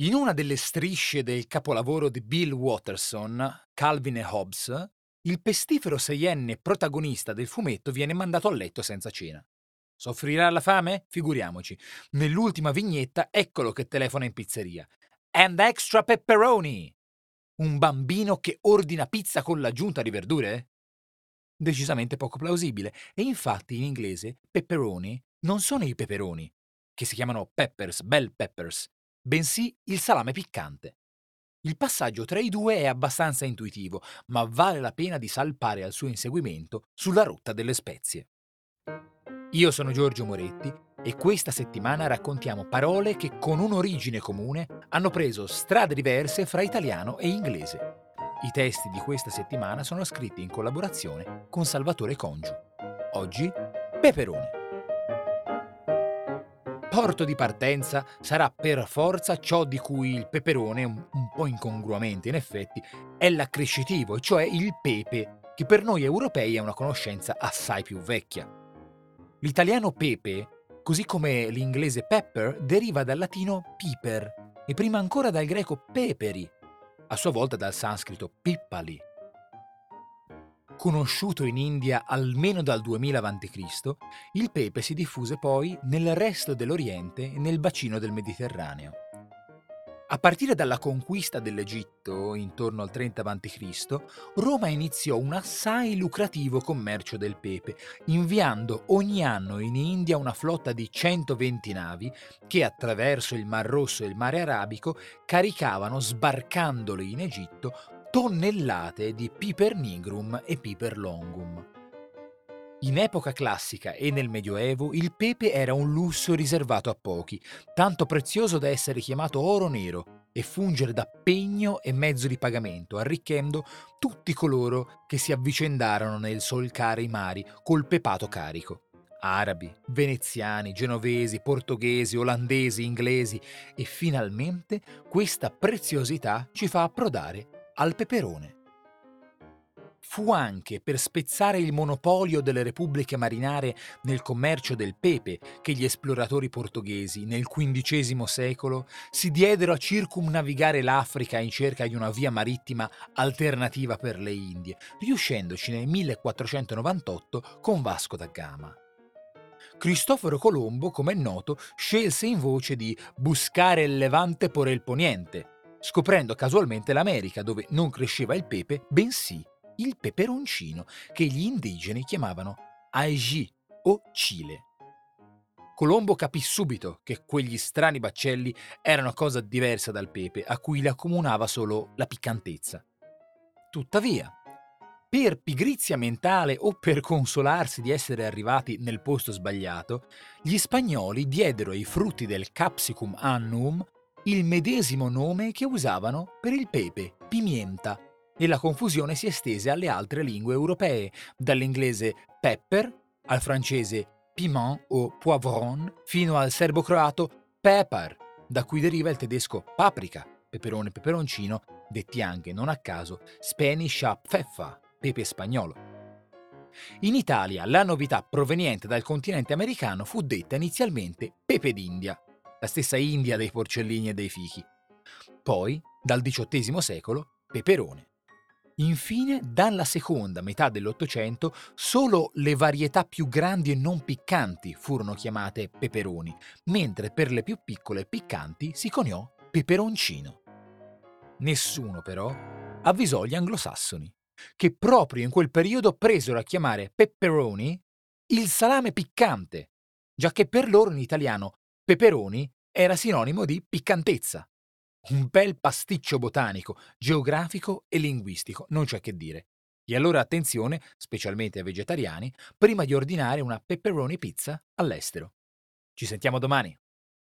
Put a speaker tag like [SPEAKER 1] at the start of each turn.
[SPEAKER 1] In una delle strisce del capolavoro di Bill Watterson, Calvin e Hobbes, il pestifero seienne protagonista del fumetto viene mandato a letto senza cena. Soffrirà la fame? Figuriamoci. Nell'ultima vignetta, eccolo che telefona in pizzeria. And extra pepperoni! Un bambino che ordina pizza con l'aggiunta di verdure? Decisamente poco plausibile. E infatti in inglese pepperoni non sono i peperoni, che si chiamano peppers, bell peppers, bensì il salame piccante. Il passaggio tra i due è abbastanza intuitivo, ma vale la pena di salpare al suo inseguimento sulla rotta delle spezie. Io sono Giorgio Moretti e questa settimana raccontiamo parole che con un'origine comune hanno preso strade diverse fra italiano e inglese. I testi di questa settimana sono scritti in collaborazione con Salvatore Congiu. Oggi, peperone. Porto di partenza sarà per forza ciò di cui il peperone, un, po' incongruamente in effetti, è l'accrescitivo, cioè il pepe, che per noi europei è una conoscenza assai più vecchia. L'italiano pepe, così come l'inglese pepper, deriva dal latino piper e prima ancora dal greco peperi, a sua volta dal sanscrito pippali conosciuto in India almeno dal 2000 a.C., il pepe si diffuse poi nel resto dell'Oriente e nel bacino del Mediterraneo. A partire dalla conquista dell'Egitto, intorno al 30 a.C., Roma iniziò un assai lucrativo commercio del pepe, inviando ogni anno in India una flotta di 120 navi che attraverso il Mar Rosso e il Mare Arabico caricavano, sbarcandoli in Egitto, tonnellate di Piper nigrum e Piper longum. In epoca classica e nel Medioevo il pepe era un lusso riservato a pochi, tanto prezioso da essere chiamato oro nero e fungere da pegno e mezzo di pagamento, arricchendo tutti coloro che si avvicendarono nel solcare i mari col pepato carico. Arabi, veneziani, genovesi, portoghesi, olandesi, inglesi e finalmente questa preziosità ci fa approdare al peperone. Fu anche per spezzare il monopolio delle repubbliche marinare nel commercio del pepe che gli esploratori portoghesi nel XV secolo si diedero a circumnavigare l'Africa in cerca di una via marittima alternativa per le Indie, riuscendoci nel 1498 con Vasco da Gama. Cristoforo Colombo, come è noto, scelse in voce di buscare il levante por el poniente, scoprendo casualmente l'America dove non cresceva il pepe, bensì il peperoncino che gli indigeni chiamavano Aegi o Cile. Colombo capì subito che quegli strani baccelli erano cosa diversa dal pepe, a cui le accomunava solo la piccantezza. Tuttavia, per pigrizia mentale o per consolarsi di essere arrivati nel posto sbagliato, gli spagnoli diedero ai frutti del Capsicum annum il medesimo nome che usavano per il pepe, pimienta, e la confusione si estese alle altre lingue europee, dall'inglese pepper al francese piment o poivron, fino al serbo-croato pepper, da cui deriva il tedesco paprika, peperone peperoncino, detti anche non a caso Spanish Pfeffer, pepe spagnolo. In Italia la novità proveniente dal continente americano fu detta inizialmente pepe d'India, la stessa India dei porcellini e dei fichi. Poi, dal XVIII secolo, peperone. Infine, dalla seconda metà dell'Ottocento, solo le varietà più grandi e non piccanti furono chiamate peperoni, mentre per le più piccole e piccanti si coniò peperoncino. Nessuno, però, avvisò gli anglosassoni, che proprio in quel periodo presero a chiamare pepperoni il salame piccante, già che per loro in italiano Peperoni era sinonimo di piccantezza. Un bel pasticcio botanico, geografico e linguistico, non c'è che dire. E allora attenzione, specialmente ai vegetariani, prima di ordinare una pepperoni pizza all'estero. Ci sentiamo domani.